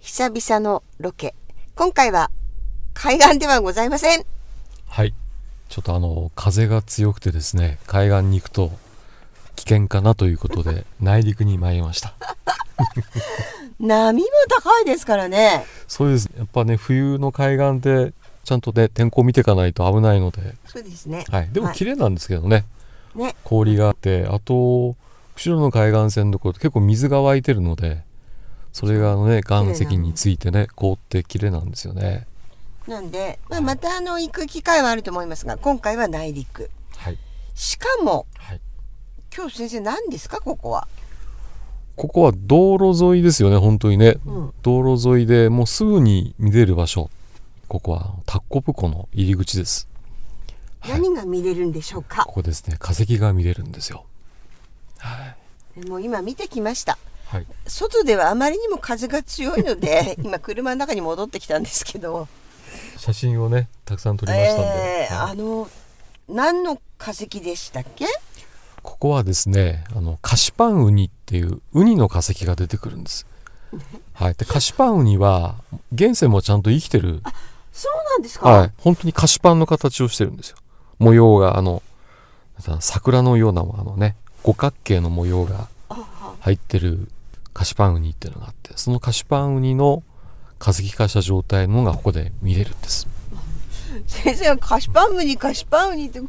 久々のロケ。今回は海岸ではございません。はい。ちょっとあの、風が強くてですね、海岸に行くと危険かなということで、内陸に参りました。波も高いですからね。そうです。やっぱね、冬の海岸って、ちゃんとね、天候見ていかないと危ないので、そうですね。はい。でもはい綺麗なんですけどね、ね。氷があって、あと、後ろの海岸線のところ結構水が湧いてるので、それがあのね、岩石についてね、凍って綺麗なんですよね。なんで、まあ、またあの行く機会はあると思いますが、今回は内陸。はい。しかも、はい。今日先生何ですかここは？ここは道路沿いですよね、本当にね。うん。道路沿いでもうすぐに見れる場所ここはタッコプ湖の入り口です、はい、何が見れるんでしょうか？こ。こですね化石が見れるんですよはい、もう今見てきました。はい、外ではあまりにも風が強いので、今車の中に戻ってきたんですけど。写真をねたくさん撮りましたんで、えーはい。あの何の化石でしたっけ？ここはですねあのカシパンウニっていうウニの化石が出てくるんです。はい。でカシパンウニは現世もちゃんと生きてる。そうなんですか？はい。本当に菓子パンの形をしてるんですよ。模様があの桜のようなあのね五角形の模様があ入ってる菓子パンウニっていうのがあってその菓子パンウニの化石化した状態のがここで見れるんです。先生は菓子パンウニ菓子パンウニって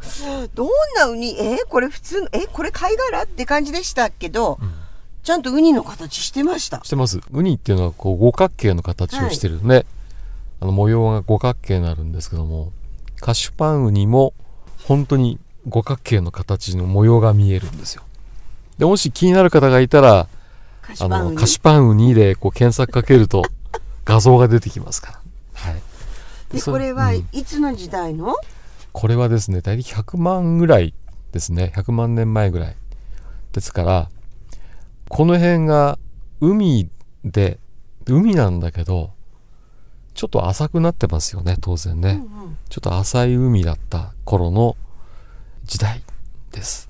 どんなウニ？えーこれ普通のえこれ貝殻って感じでしたけど、うん。ちゃんとウニの形してました。してます。ウニっていうのはこう五角形の形をしてるね、あの模様が五角形になるんですけども菓子パンウニも本当に五角形の形の模様が見えるんですよ。でもし気になる方がいたらあ菓子パンウニ。の菓子パンウニでこう検索かけると 画像が出てきますから。はい。そでこれはうん。いつの時代の、これはですね大体100万ぐらいですね。100万年前ぐらいですからこの辺が海で海なんだけどちょっと浅くなってますよね当然ね、うんうん。ちょっと浅い海だった頃の時代です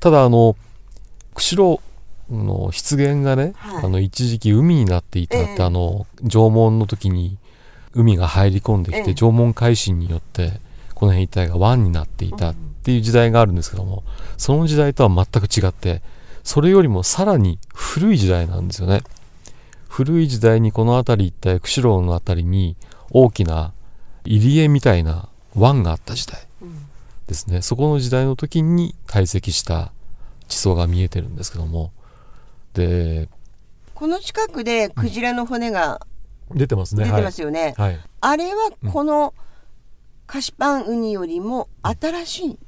ただあの釧路の湿原がね、はい。あの一時期海になっていたって、ええ。あの縄文の時に海が入り込んできて、ええ。縄文海進によってこの辺一帯が湾になっていたっていう時代があるんですけどもその時代とは全く違ってそれよりもさらに古い時代なんですよね。古い時代にこの辺り一帯釧路の辺りに大きな入り江みたいな湾があった時代うん。ですね。そこの時代の時に堆積した地層が見えてるんですけどもでこの近くでクジラの骨が出てますね。出てますよね、はい、はいあれはこの菓子パンウニよりも新しい、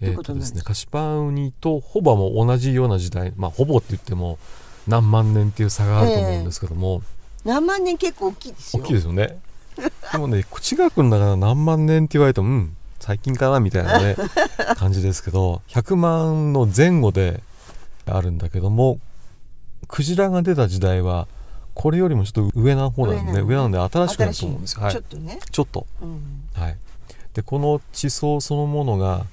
えーことなんですとですね菓子パンウニとほぼも同じような時代まあほぼって言っても何万年っていう差があると思うんですけども、何万年結構大きいです大よきいですよね。でもね 口がくんだから何万年って言われてもうん最近かなみたいなね 感じですけど100万の前後であるんだけどもクジラが出た時代はこれよりもちょっと上な方なんでね上なの上なので新しくなると思うんです。よ、はい。ちょっとね、ちょっと。うん。はい。でこの地層そのものが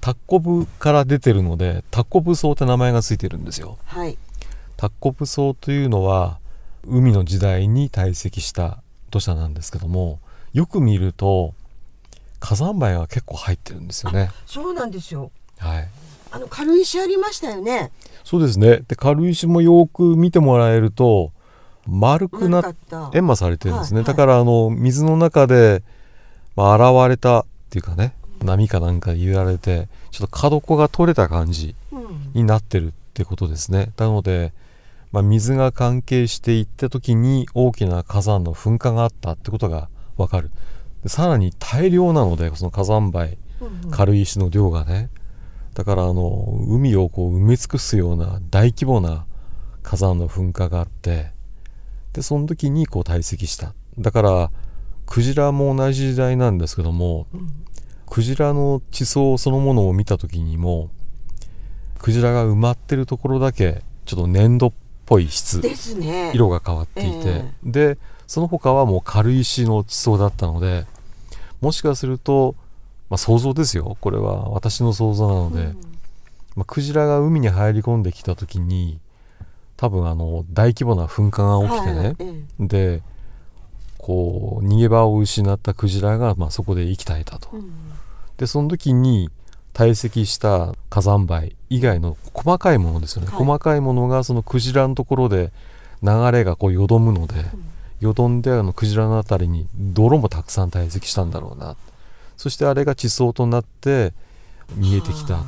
タッコブから出てるのでタッコブ層って名前がついてるんですよ。はい。タッコブ層というのは海の時代に堆積した土砂なんですけどもよく見ると火山灰が結構入ってるんですよね。そうなんですよ。はいあの軽石ありましたよね。そうですね。で軽石もよく見てもらえると丸くなっ丸かった。閻魔されてるんですね、はいはい。だからあの水の中で、まあ、現れたっていうかね波かなんか揺られてちょっと角っこが取れた感じうん。になってるってことですね。なので、まあ、水が関係していった時に大きな火山の噴火があったってことがわかる。でさらに大量なのでその火山灰うんうん。軽石の量がねだからあの海をこう埋め尽くすような大規模な火山の噴火があってでその時にこう堆積した。だからクジラも同じ時代なんですけどもうんクジラの地層そのものを見た時にもクジラが埋まってるところだけちょっと粘土っぽい質ね。色が変わっていて、え。でその他はもう軽石の地層だったのでもしかすると、まあ、想像ですよ。これは私の想像なので、うん。まあ、クジラが海に入り込んできた時に多分あの大規模な噴火が起きてね、はいえでこう逃げ場を失ったクジラが、まあ、そこで生き絶えたと。でその時に堆積した火山灰以外の細かいものですよね、はい。細かいものがそのクジラのところで流れがこうよどむので、よどんであのクジラのあたりに泥もたくさん堆積したんだろうなそしてあれが地層となって見えてきたっ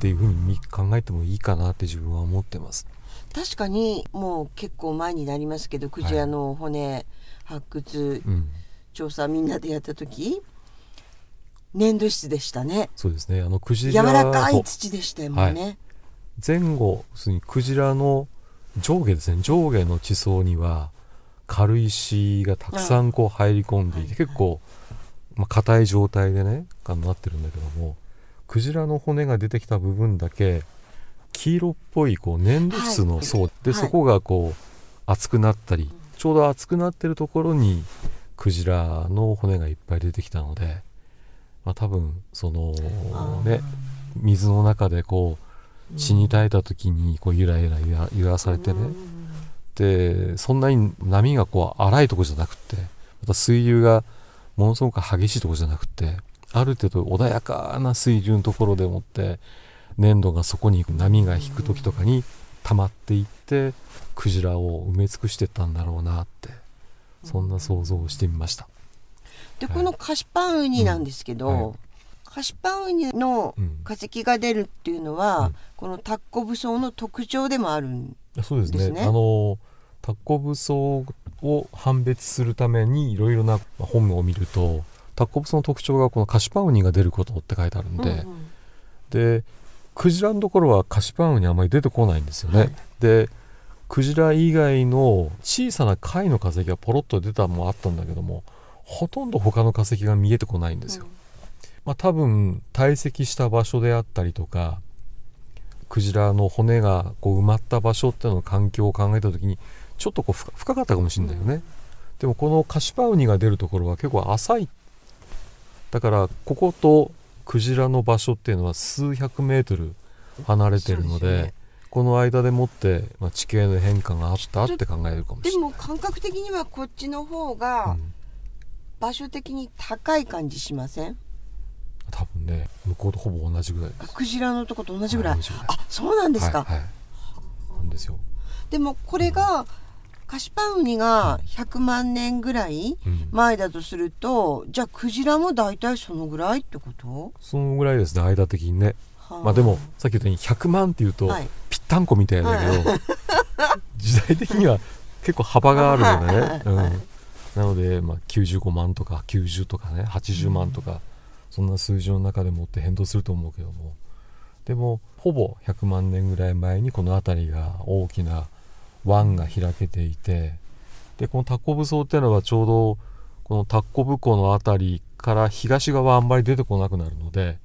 ていうふうに見考えてもいいかなって自分は思ってます。確かにもう結構前になりますけどクジラの骨発掘うん、調査みんなでやった時粘土質でしたね。そうですね。あのクジ柔ラらかい土でしたよね、前後要するにクジラの上下ですね。上下の地層には軽石がたくさんこう入り込んでいて、はい。結構まあ硬い状態でねあのなってるんだけどもクジラの骨が出てきた部分だけ黄色っぽいこう粘土質の層、ではい。そこがこう厚くなったり、ちょうど厚くなってるところにクジラの骨がいっぱい出てきたので、まあ、多分そのね水の中でこう死に絶えた時にこうゆらゆら揺らされてね、でそんなに波がこう荒いとこじゃなくてまた水流がものすごく激しいとこじゃなくてある程度穏やかな水流のところでもって粘土がそこに波が引く時とかに溜まっていってクジラを埋め尽くしてったんだろうなってそんな想像をしてみました。でこのカシパンウニなんですけど、うんはい。カシパンウニのうん。化石が出るっていうのは、うん。このタッコブソウの特徴でもあるんそうですね。ですね。あのタッコブソを判別するためにいろいろな本を見るとタッコブソの特徴がこのカシパウニが出ることって書いてあるんで、うんうん。でクジラのところはカシパウニあまり出てこないんですよね、はい。でクジラ以外の小さな貝の化石がポロッと出たのもあったんだけどもほとんど他の化石が見えてこないんですよ、まあ、多分堆積した場所であったりとかクジラの骨がこう埋まった場所っていうのの環境を考えた時にちょっとこう深深かったかもしれないよね、でもこのカシパウニが出るところは結構浅い。だからこことクジラの場所っていうのは数百メートル離れてるのでね。この間でもって、まあ、地形の変化があったって考えるかもしでれない。も感覚的にはこっちの方うがん場所的に高い感じしません、多分ね向こうとほぼ同じぐらいです。クジラのとこと同じぐらい、はいあそうなんですか、はいはい、なんですよ、でもこれがカシパウニが100万年ぐらいうん。前だとするとじゃあクジラも大体そのぐらいってこと？そのぐらいですね間的にね。はまあでもさっき言ったように100万っていうと、はい。ぴったんこみたいだけど、時代的には結構幅があるのでね、うん、はいなので、まあ、95万とか90とかね80万とか、そんな数字の中でもって変動すると思うけども。でもほぼ100万年ぐらい前にこの辺りが大きな湾が開けていてでこのタッコブソウっていうのはちょうどこのタッコブ湖の辺りから東側はあんまり出てこなくなるので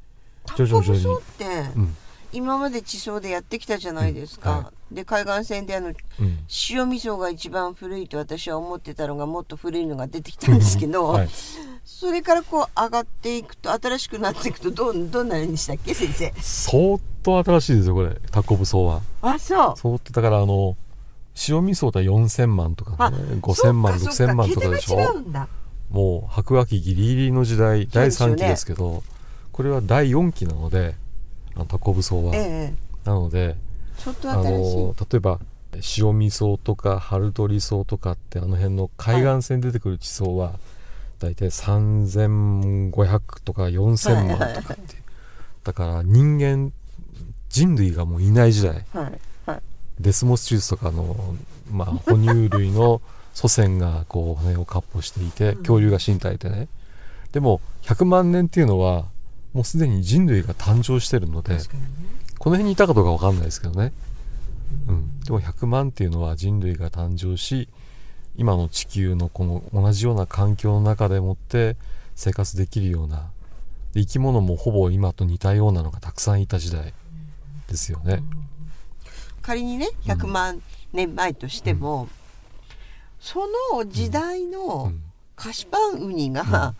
タッコブソウってうん。今まで地層でやってきたじゃないですか、うん。はで海岸線であのうん。塩味噌が一番古いと私は思ってたのがもっと古いのが出てきたんですけど、はい、それからこう上がっていくと新しくなっていくとどうどんなにしたっけ先生。相当新しいですよこれタコブソウは。あそう。相当だからあの塩味噌だ4000万とかね5000万そっかそっ6000万とかでしょ？もう白亜紀ギリギリの時代第3そうですよね期ですけどこれは第4期なのでタコブソウは、ええなのであの例えば塩味噌とか春鳥草とかってあの辺の海岸線出てくる地層は大体3500とか4000万とかっていう。だから人間人類がもういない時代。はいはいデスモスチュースとかの、まあ、哺乳類の 祖先がこう骨を割歩していてうん。恐竜が死に絶えてね。でも100万年っていうのはもうすでに人類が誕生してるのでね。この辺にいたかどうかわかんないですけどね、うん、でも100万っていうのは人類が誕生し今の地球のこの同じような環境の中でもって生活できるようなで生き物もほぼ今と似たようなのがたくさんいた時代ですよね。仮にね100万年前としても、その時代うのん。菓子パンウニが、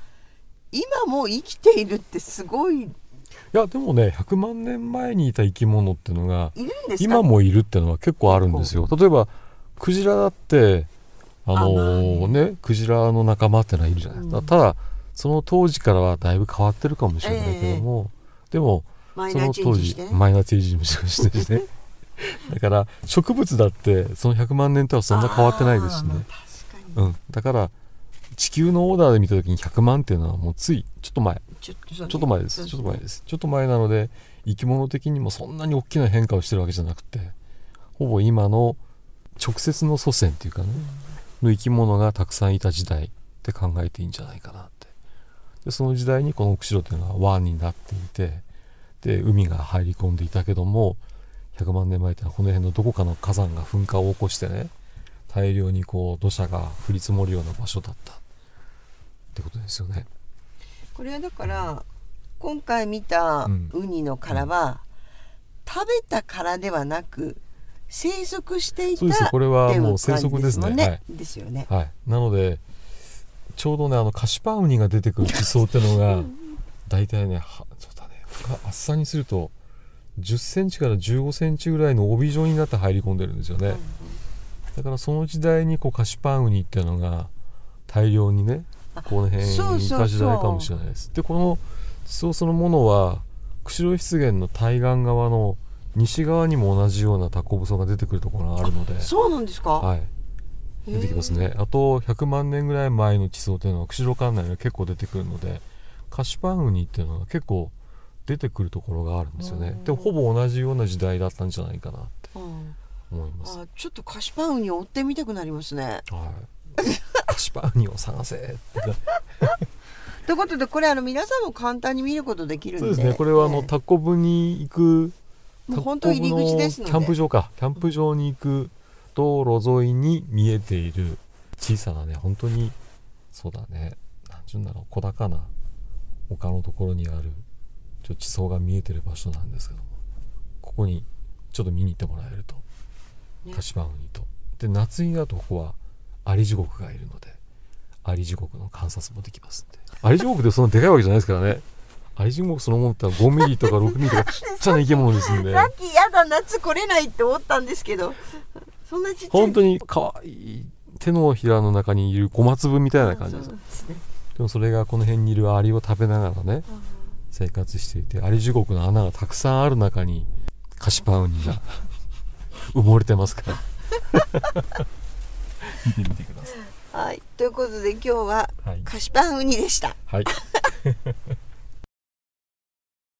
今も生きているってすごい。いやでもね100万年前にいた生き物っていうのが今もいるっていうのは結構あるんですよ。例えばクジラだってあのね。ねクジラの仲間ってのはいるじゃない。ですか、うん。ただその当時からはだいぶ変わってるかもしれないけども、でもその当時マイナーチェンジもしてですね だから植物だってその100万年とはそんな変わってないですしね。うん、だから地球のオーダーで見た時に100万っていうのはもうついちょっと前。ちょちょっと前です。ちょっと前です。ちょっと前なので生き物的にもそんなに大きな変化をしてるわけじゃなくてほぼ今の直接の祖先っていうかね、の生き物がたくさんいた時代って考えていいんじゃないかなって。でその時代にこの釧路というのは湾になっていてで海が入り込んでいたけども100万年前ってのはこの辺のどこかの火山が噴火を起こしてね大量にこう土砂が降り積もるような場所だったってことですよね。これはだから今回見たうん。ウニの殻は、食べた殻ではなく生息していたそうですこれはもう生息ですね。もんね。はい。ですよね。はい、なのでちょうどねあのカシパウニが出てくる地層ってのが 大体ねはそうだね深厚さにすると10センチから15センチぐらいの帯状になって入り込んでるんですよね、だからその時代にこうカシパウニっていうのが大量にねこの辺にいた時代かもしれないです。でこの地層そのものは釧路湿原の対岸側の西側にも同じようなタコブソが出てくるところがあるので。そうなんですか？はい。出てきますね。あと100万年ぐらい前の地層っていうのは釧路管内には結構出てくるのでカシパウニっていうのは結構出てくるところがあるんですよね。うん。でもほぼ同じような時代だったんじゃないかなってうん。思います、あちょっと菓子パンウニ追ってみたくなりますね。はい、カシパウニを探せってということでこれあの皆さんも簡単に見ることできるんで。そうですね。これはあのねタコ部に行くもう本当入り口ですキャンプ場か。キャンプ場に行く道路沿いに見えている。小さなね本当にそうだね。何ちゅうんだろう。小高な丘のところにあるちょっと地層が見えてる場所なんですけどもここにちょっと見に行ってもらえると。ね。鹿島ウニと。で夏になるとここはアリジゴクがいるのでアリジゴクの観察もできますんでアリジゴクってそんなでかいわけじゃないですからね。アリジゴクそのものってのは5ミリとか6ミリとかちっちゃな生き物ですんで。さっきやだ夏来れないって思ったんですけど。そんなちっちゃい。本当に可愛い手のひらの中にいるごま粒みたいな感じです。そうですね。でもそれがこの辺にいるアリを食べながらね生活していてアリ地獄の穴がたくさんある中にカシパウニが 埋もれてますから。見てみてください。はい。ということで今日ははい、菓子パンウニでした。はい